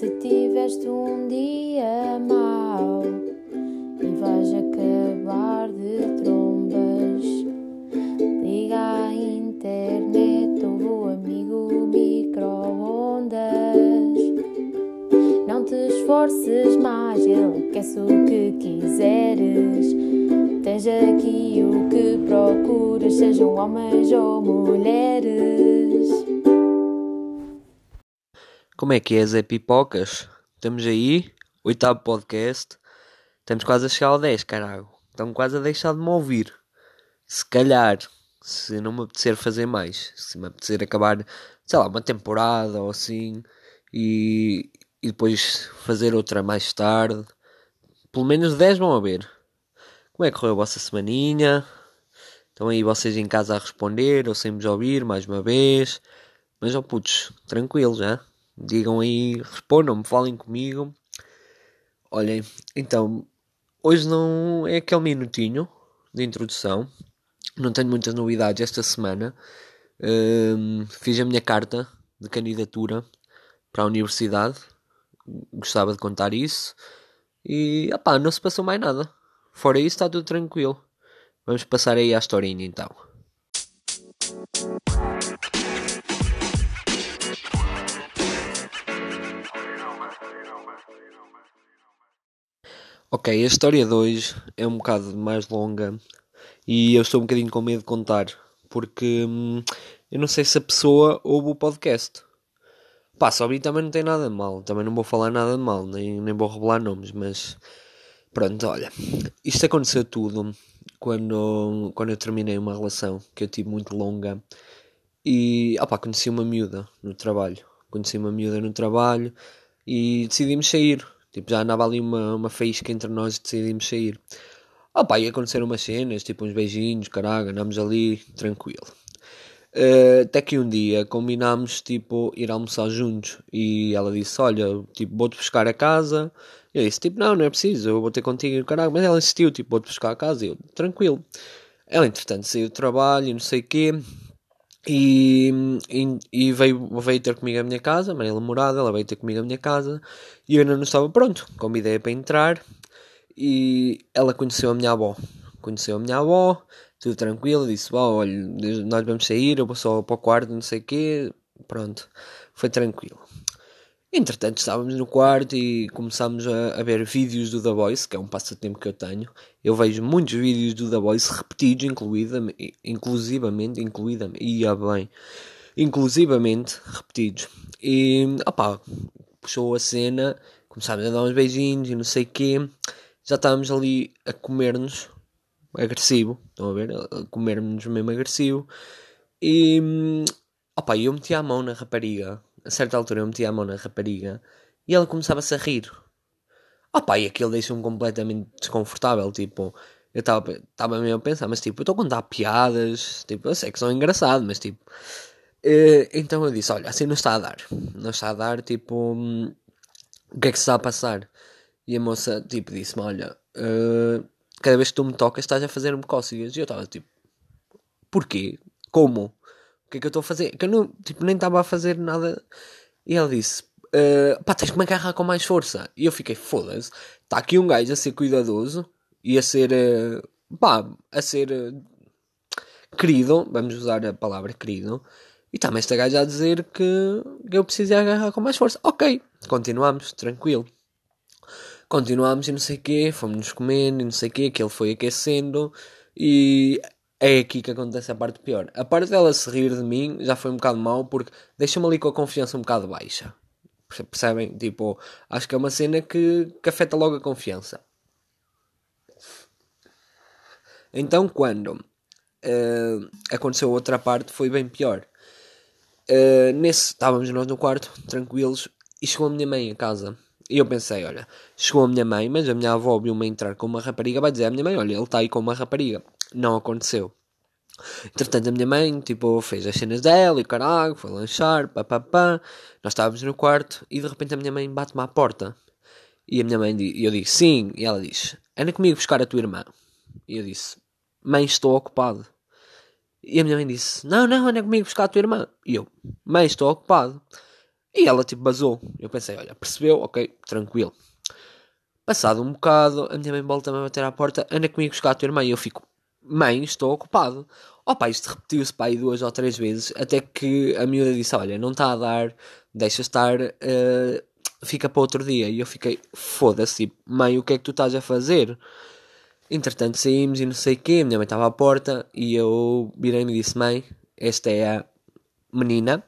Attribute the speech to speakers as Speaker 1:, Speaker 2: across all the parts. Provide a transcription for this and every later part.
Speaker 1: Se tiveste um dia mau e vais acabar de trombas, liga à internet ou amigo micro-ondas. Não te esforces mais, ele aquece o que quiseres. Tens aqui o que procuras, sejam homens ou mulheres.
Speaker 2: Como é que é, Zé Pipocas? Estamos aí, oitavo podcast. Estamos quase a chegar ao 10, caralho. Estão quase a deixar de me ouvir. Se calhar, se não me apetecer fazer mais, se me apetecer acabar, sei lá, uma temporada ou assim, e, e depois fazer outra mais tarde, pelo menos 10 vão haver. Como é que correu a vossa semaninha? Estão aí vocês em casa a responder ou sem me ouvir mais uma vez? Mas, ó oh, putos, tranquilo já. Digam aí, respondam-me, falem comigo. Olhem, então, hoje não é aquele minutinho de introdução. Não tenho muitas novidades esta semana. Um, fiz a minha carta de candidatura para a universidade. Gostava de contar isso. E, opá, não se passou mais nada. Fora isso, está tudo tranquilo. Vamos passar aí à historinha então. Ok, a história de hoje é um bocado mais longa e eu estou um bocadinho com medo de contar porque hum, eu não sei se a pessoa ouve o podcast. Pá, só também não tem nada de mal, também não vou falar nada de mal, nem, nem vou revelar nomes, mas pronto, olha, isto aconteceu tudo quando, quando eu terminei uma relação que eu tive muito longa e opá, conheci uma miúda no trabalho. Conheci uma miúda no trabalho e decidimos sair Tipo, já andava ali uma, uma faísca entre nós e decidimos sair. Ah pá, ia acontecer umas cenas, tipo uns beijinhos, caralho, andámos ali, tranquilo. Uh, até que um dia combinámos, tipo, ir almoçar juntos. E ela disse, olha, tipo, vou-te buscar a casa. Eu disse, tipo, não, não é preciso, eu vou ter contigo, caralho. Mas ela insistiu, tipo, vou-te buscar a casa. E eu, tranquilo. Ela, entretanto, saiu do trabalho e não sei o quê. E, e, veio, veio ter comigo a minha casa, Maria Morada, ela veio ter comigo a minha casa e eu ainda não estava pronto. Convidei para entrar e ela conheceu a minha avó. Conheceu a minha avó, tudo tranquilo, disse: Bom, olha, nós vamos sair, eu vou só para o quarto, não sei o quê. Pronto, foi tranquilo. Entretanto, estávamos no quarto e começámos a, a, ver vídeos do The Voice, que é um passatempo que eu tenho. Eu vejo muitos vídeos do The Voice repetidos, incluída, inclusivamente, incluída, ia bem, inclusivamente repetidos. E, opá, puxou a cena, começámos a dar uns beijinhos e não sei o quê. Já estávamos ali a comer-nos, agressivo, estão a ver? A comer-nos mesmo agressivo. E, opá, eu meti a mão na rapariga a certa altura eu metia a mão na rapariga e ela começava-se a rir. Oh pá, e aquilo deixou-me completamente desconfortável, tipo, eu estava mesmo a pensar, mas tipo, eu estou a contar piadas, tipo, eu sei que são engraçado, mas tipo... Uh, então eu disse, olha, assim não está a dar, não está a dar, tipo, o que é que se está a passar? E a moça, tipo, disse-me, olha, uh, cada vez que tu me tocas estás a fazer-me cócegas. E eu estava tipo, porquê? Como? Que é que eu estou a fazer? Que eu não, tipo, nem estava a fazer nada. E ela disse, uh, pá, tens que me agarrar com mais força. E eu fiquei, foda-se, está aqui um gajo a ser cuidadoso e a ser, uh, pá, a ser uh, querido, vamos usar a palavra querido. E está-me esta gaja a dizer que, que eu preciso agarrar com mais força. Ok, continuamos, tranquilo. Continuamos e não sei o quê, fomos-nos comendo e não sei o quê, que ele foi aquecendo. E é aqui que acontece a parte pior. A parte dela se rir de mim já foi um bocado mal porque deixa-me ali com a confiança um bocado baixa. Percebem? Tipo, acho que é uma cena que, que afeta logo a confiança. Então, quando uh, aconteceu outra parte, foi bem pior. Uh, nesse, estávamos nós no quarto, tranquilos, e chegou a minha mãe a casa. E eu pensei, olha, chegou a minha mãe, mas a minha avó viu-me entrar com uma rapariga, vai dizer à minha mãe, olha, ele está aí com uma rapariga. Não aconteceu. Entretanto, a minha mãe, tipo, fez as cenas dela e caralho, foi lanchar, papapá. Nós estávamos no quarto e de repente a minha mãe bate-me à porta. E a minha mãe, e eu disse, sim. E ela diz, anda comigo buscar a tua irmã. E eu disse, mãe, estou ocupado. E a minha mãe disse, não, não, anda comigo buscar a tua irmã. E eu, mãe, estou ocupado. E ela tipo basou. Eu pensei, olha, percebeu, ok, tranquilo. Passado um bocado, a minha mãe volta-me a bater à porta, anda comigo buscar a tua irmã. E eu fico, mãe, estou ocupado. Opa, isto repetiu-se aí duas ou três vezes, até que a miúda disse, olha, não está a dar, deixa estar, uh, fica para outro dia. E eu fiquei, foda-se, tipo, mãe, o que é que tu estás a fazer? Entretanto saímos e não sei o quê, minha mãe estava à porta e eu virei-me e disse, mãe, esta é a menina.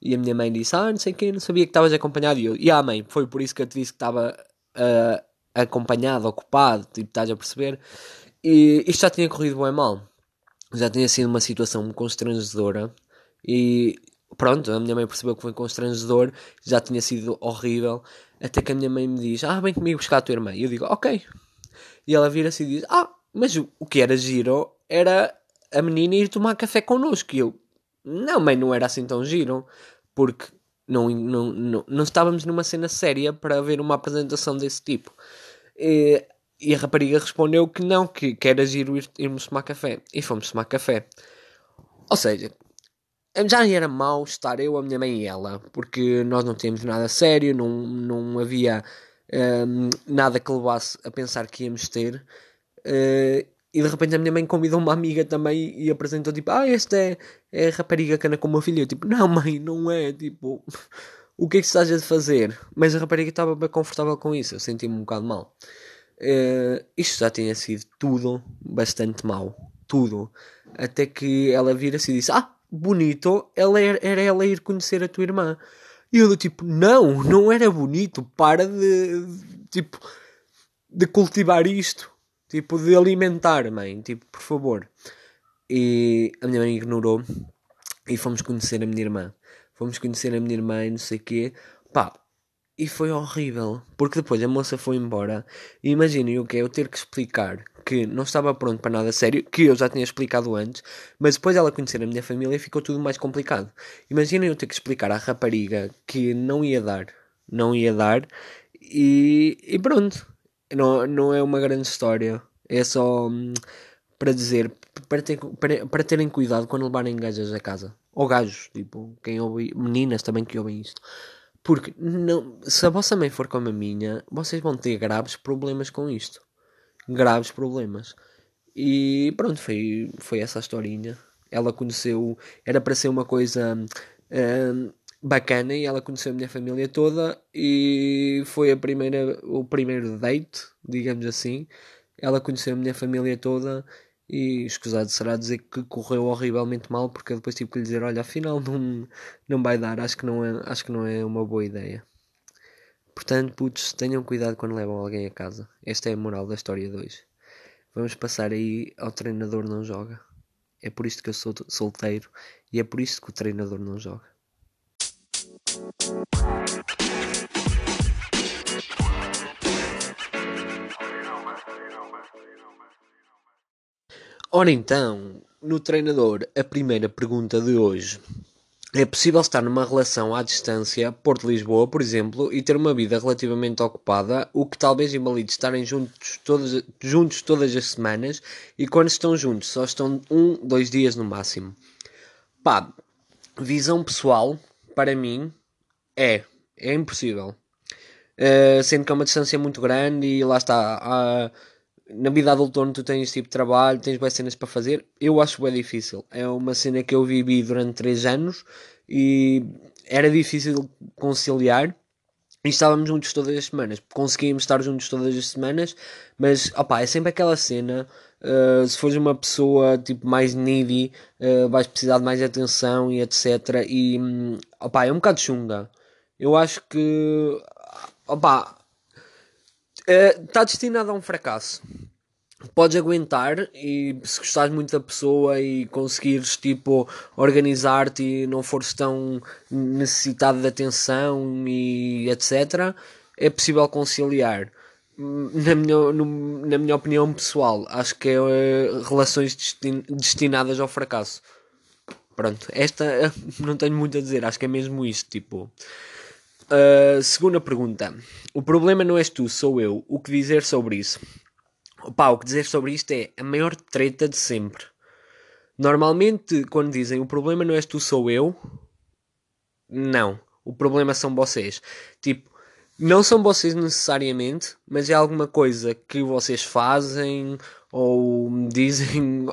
Speaker 2: E a minha mãe disse, ah, não sei o quê, não sabia que estavas acompanhado. E eu, e ah mãe, foi por isso que eu te disse que estava uh, acompanhado, ocupado, tipo, estás a perceber? E isto já tinha corrido bem mal. Já tinha sido uma situação constrangedora. E pronto, a minha mãe percebeu que foi constrangedor, já tinha sido horrível. Até que a minha mãe me diz: Ah, vem comigo buscar a tua irmã. E eu digo: Ok, e ela vira-se e diz: Ah, mas o, que era giro era a menina ir tomar café connosco. E eu: Não, mãe, não era assim tão giro. Porque não, não, não, não estávamos numa cena séria para ver uma apresentação desse tipo. E, e a rapariga respondeu que não, que, que era giro ir, irmos tomar café. E fomos tomar café. Ou seja, já era mau estar eu, a minha mãe e ela, porque nós não tínhamos nada sério, não, não havia um, nada que levasse a pensar que íamos ter. Uh, e de repente a minha mãe convidou uma amiga também e apresentou tipo, ah, esta é, é a rapariga que anda com o meu filho. Eu tipo, não mãe, não é, tipo, o que é que estás a fazer? Mas a rapariga estava bem confortável com isso, eu senti-me um bocado mal. Uh, isto já tinha sido tudo bastante mal, tudo. Até que ela vira-se e disse, ah, bonito, ela era, era ela ir conhecer a tua irmã. E eu tipo, não, não era bonito, para de, tipo, de cultivar isto, tipo, de alimentar, mãe, tipo, por favor. E a minha mãe ignorou e fomos conhecer a minha irmã. Fomos conhecer a minha irmã e não sei o quê. Pá, e foi horrível, porque depois a moça foi embora. E imaginem o que é eu ter que explicar que não estava pronto para nada sério, que eu já tinha explicado antes, mas depois ela conhecer a minha família ficou tudo mais complicado. Imaginem eu ter que explicar à rapariga que não ia dar, não ia dar, e, e pronto. Não, não é uma grande história, é só hum, para dizer, para, ter, para, para terem cuidado quando levarem gajas a casa. Ou gajos, tipo, quem ouve, meninas também que ouvem isto. Porque não, se a vossa mãe for como a minha, vocês vão ter graves problemas com isto graves problemas. E pronto, foi, foi essa a historinha. Ela conheceu, era para ser uma coisa uh, bacana e ela conheceu a minha família toda e foi a primeira, o primeiro date, digamos assim. Ela conheceu a minha família toda e escusado será dizer que correu horrivelmente mal porque eu depois tive que lhe dizer, olha, afinal não, não vai dar, acho que não é, acho que não é uma boa ideia. Portanto, putos, tenham cuidado quando levam alguém a casa. Esta é a moral da história de hoje. Vamos passar aí ao treinador não joga. É por isto que eu sou solteiro e é por isto que o treinador não joga. Ora então, no treinador, a primeira pergunta de hoje é possível estar numa relação à distância, Porto-Lisboa, por exemplo, e ter uma vida relativamente ocupada, o que talvez invalide estarem juntos todas, juntos todas as semanas e quando estão juntos só estão um, dois dias no máximo. Pá, visão pessoal, para mim, é, é impossível. Uh, sendo que é uma distância muito grande e lá está. Uh, na vida adulta onde tu tens tipo de trabalho, tens boas cenas para fazer, eu acho bem difícil. É uma cena que eu vivi durante 3 anos e era difícil conciliar. E estávamos juntos todas as semanas. Conseguíamos estar juntos todas as semanas, mas opa, é sempre aquela cena. Uh, se fores uma pessoa tipo mais needy, uh, vais precisar de mais atenção e etc. E um, opa, é um bocado chunga. Eu acho que opa, está uh, destinado a um fracasso. Podes aguentar e se gostares muito da pessoa e conseguires tipo organizar-te e não fores tão necessitado de atenção e etc é possível conciliar. Na minha, no, na minha opinião pessoal acho que é uh, relações destin destinadas ao fracasso. Pronto esta não tenho muito a dizer acho que é mesmo isto tipo uh, segunda pergunta o problema não és tu sou eu o que dizer sobre isso Opa, o que dizer sobre isto é a maior treta de sempre. Normalmente, quando dizem o problema não és tu, sou eu, não. O problema são vocês. Tipo, não são vocês necessariamente, mas é alguma coisa que vocês fazem ou dizem,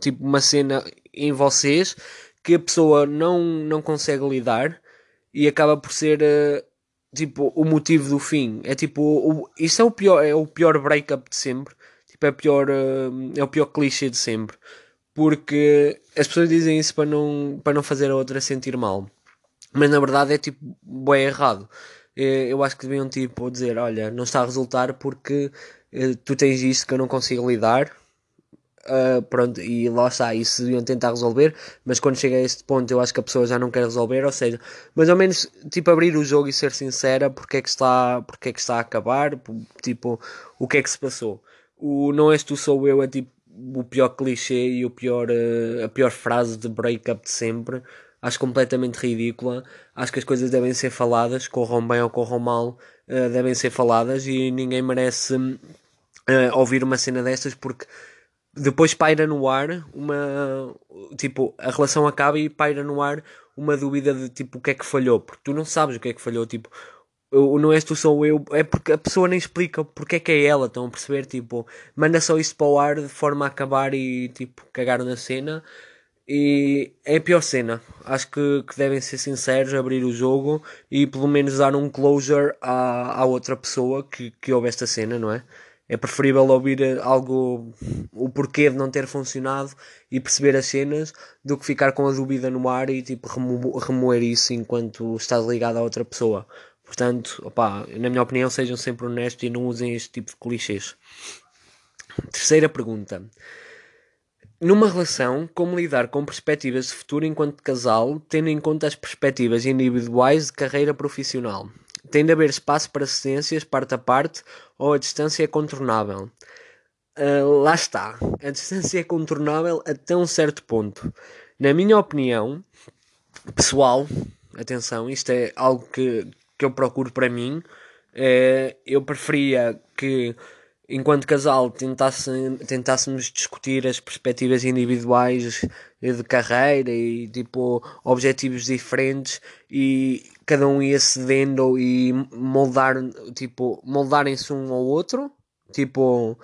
Speaker 2: tipo, uma cena em vocês que a pessoa não, não consegue lidar e acaba por ser uh, tipo o motivo do fim. É tipo, o, isso é o pior, é o pior breakup de sempre. Tipo, é, pior, uh, é o pior clichê de sempre. Porque as pessoas dizem isso para não, para não fazer a outra sentir mal. Mas na verdade é tipo, bem errado. Eh, eu acho que deviam tipo dizer, olha, não está a resultar porque tu tens isto que eu não consigo lidar Uh, pronto, e lá está, isso deviam tentar resolver, mas quando chega a este ponto eu acho que a pessoa já não quer resolver, ou seja, mais ou menos tipo abrir o jogo e ser sincera porque é que está, porque é que está a acabar, tipo, o que é que se passou. O não és tu sou eu é tipo o pior clichê e o pior, uh, a pior frase de breakup de sempre. Acho completamente ridícula. Acho que as coisas devem ser faladas, corram bem ou corram mal, uh, devem ser faladas e ninguém merece ouvir uma cena destas porque depois paira no ar uma. Tipo, a relação acaba e paira no ar uma dúvida de tipo o que é que falhou, porque tu não sabes o que é que falhou, tipo. Eu, não és tu, sou eu, é porque a pessoa nem explica porque é que é ela, estão a perceber? Tipo, manda só isso para o ar de forma a acabar e tipo, cagar na cena. E é a pior cena. Acho que, que devem ser sinceros, abrir o jogo e pelo menos dar um closure à, à outra pessoa que, que houve esta cena, não é? É preferível ouvir eh, algo, o porquê de não ter funcionado e perceber as cenas do que ficar com a dúvida no ar e tipo remo remoer isso enquanto estás ligado a outra pessoa. Portanto, na minha opinião, sejam sempre honestos e não usem este tipo de clichês. Terceira pergunta. Numa relação, como lidar com perspectivas de futuro enquanto casal, tendo em conta as perspectivas individuais de carreira profissional? Tem de haver espaço para cedências parte a parte ou a distância é contornável? Uh, lá está. A distância é contornável até um certo ponto. Na minha opinião, pessoal, atenção, isto é algo que, que eu procuro para mim. É, eu preferia que enquanto casal tentasse, tentássemos discutir as perspectivas individuais de carreira e tipo objetivos diferentes e cada um ia cedendo e moldar tipo moldarem-se um ao outro tipo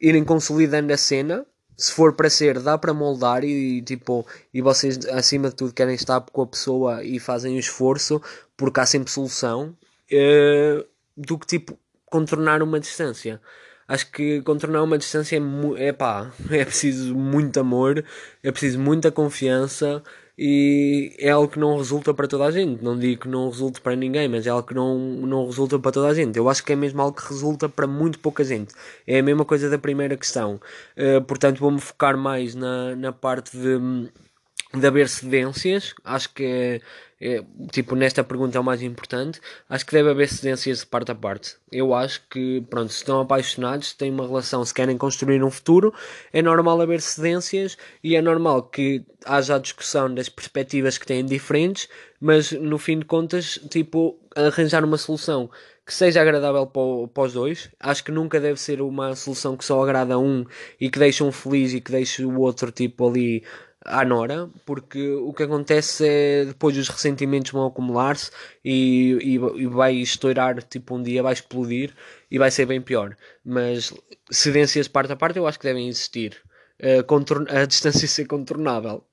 Speaker 2: irem consolidando a cena. Se for para ser dá para moldar e tipo e vocês acima de tudo querem estar com a pessoa e fazem o esforço porque há sempre solução uh, do que tipo contornar uma distância. Acho que contornar uma distância é, é pá, é preciso muito amor, é preciso muita confiança e é algo que não resulta para toda a gente. Não digo que não resulte para ninguém, mas é algo que não, não resulta para toda a gente. Eu acho que é mesmo algo que resulta para muito pouca gente. É a mesma coisa da primeira questão. Uh, portanto, vou-me focar mais na, na parte de, de haver cedências. Acho que é é, tipo, nesta pergunta é o mais importante, acho que deve haver cedências de parte a parte. Eu acho que, pronto, se estão apaixonados, têm uma relação, se querem construir um futuro, é normal haver cedências e é normal que haja a discussão das perspectivas que têm diferentes, mas no fim de contas, tipo, arranjar uma solução que seja agradável para, para os dois. Acho que nunca deve ser uma solução que só agrada a um e que deixa um feliz e que deixa o outro, tipo, ali à Nora, porque o que acontece é depois os ressentimentos vão acumular-se e, e, e, vai estourar, tipo um dia vai explodir e vai ser bem pior. Mas cedências parte a parte eu acho que devem existir. Uh, a distância ser contornável.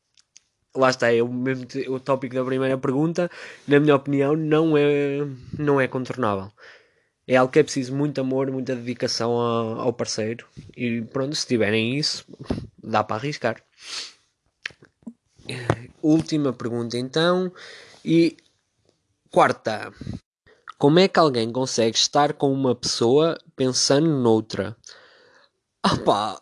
Speaker 2: Lá está, é o, mesmo, o tópico da primeira pergunta, na minha opinião, não é, não é contornável. É algo que é preciso muito amor, muita dedicação ao parceiro. E pronto, se tiverem isso, dá para arriscar última pergunta então. E quarta. Como é que alguém consegue estar com uma pessoa pensando noutra? Opá,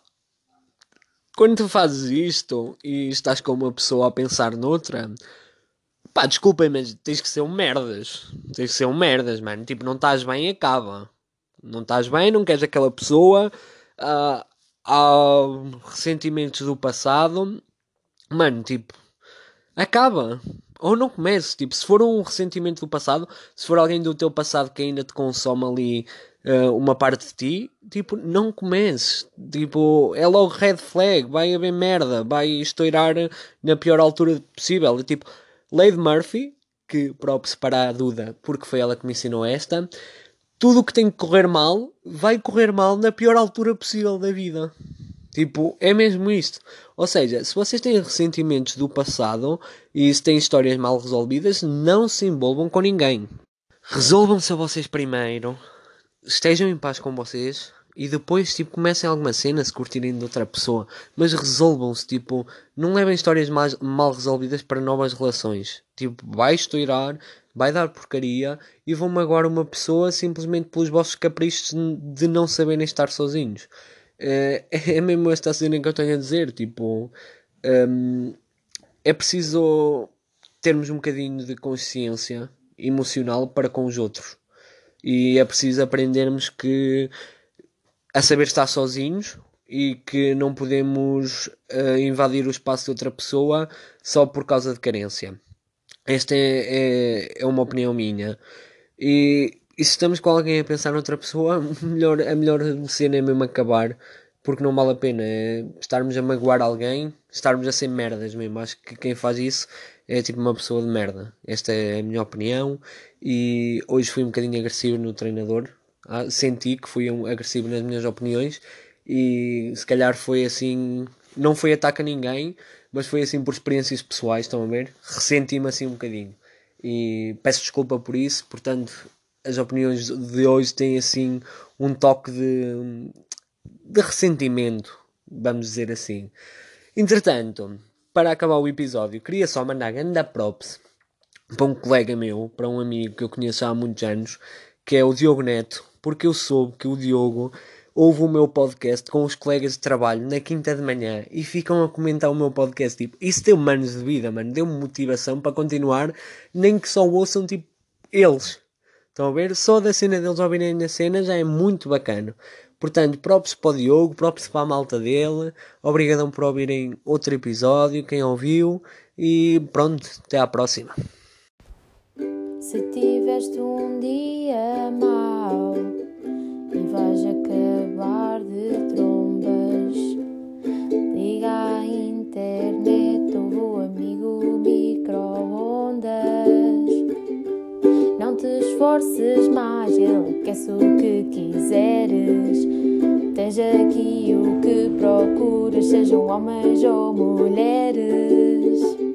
Speaker 2: quando tu fazes isto e estás com uma pessoa a pensar noutra, pá, desculpem, mas tens que ser um merdas. Tens que ser um merdas, mano. Tipo, não estás bem, acaba. Não estás bem, não queres aquela pessoa. Uh, há ressentimentos do passado. Mano, tipo, acaba. Ou não comece. Tipo, se for um ressentimento do passado, se for alguém do teu passado que ainda te consome ali uh, uma parte de ti, tipo, não comeces. Tipo, é logo red flag, vai haver merda, vai estourar na pior altura possível. Tipo, Lady Murphy que props para a Duda, porque foi ela que me ensinou esta. Tudo o que tem que correr mal, vai correr mal na pior altura possível da vida. Tipo, é mesmo isto. Ou seja, se vocês têm ressentimentos do passado e se têm histórias mal resolvidas, não se envolvam com ninguém. Resolvam-se a vocês primeiro, estejam em paz com vocês e depois, tipo, comecem alguma cena se curtirem de outra pessoa. Mas resolvam-se, tipo, não levem histórias mais, mal resolvidas para novas relações. Tipo, vai estourar, vai dar porcaria e vão magoar uma pessoa simplesmente pelos vossos caprichos de não saberem estar sozinhos. É, é mesmo esta cena que eu tenho a dizer, tipo, um, é preciso termos um bocadinho de consciência emocional para com os outros. E é preciso aprendermos que a saber estar sozinhos e que não podemos uh, invadir o espaço de outra pessoa só por causa de carência. Esta é, é, é uma opinião minha. E, e, se estamos com alguém a pensar noutra pessoa, melhor, a melhor cena é mesmo acabar, porque não vale a pena é estarmos a magoar alguém, estarmos a ser merdas mesmo. Acho que quem faz isso é tipo uma pessoa de merda. Esta é a minha opinião. E hoje fui um bocadinho agressivo no treinador, ah, senti que fui um agressivo nas minhas opiniões e se calhar foi assim, não foi ataque a ninguém, mas foi assim por experiências pessoais, estão a ver? Ressenti-me assim um bocadinho e peço desculpa por isso, portanto as opiniões de hoje têm assim um toque de, de ressentimento, vamos dizer assim. Entretanto, para acabar o episódio, queria só mandar grande props para um colega meu, para um amigo que eu conheço há muitos anos, que é o Diogo Neto, porque eu soube que o Diogo ouve o meu podcast com os colegas de trabalho na quinta de manhã e ficam a comentar o meu podcast. Tipo, isso deu manos de vida, mano. Deu-me motivação para continuar, nem que só ouçam, tipo, eles. Estão a ver? Só da cena deles ouvirem a cena já é muito bacana. Portanto, próprios para o Diogo, próprios para a malta dele. Obrigadão por ouvirem outro episódio, quem ouviu. E pronto, até à próxima.
Speaker 1: Se tiveste um dia mau esforces mais, ele quer o que quiseres. Tens aqui o que procuras, sejam homens ou mulheres.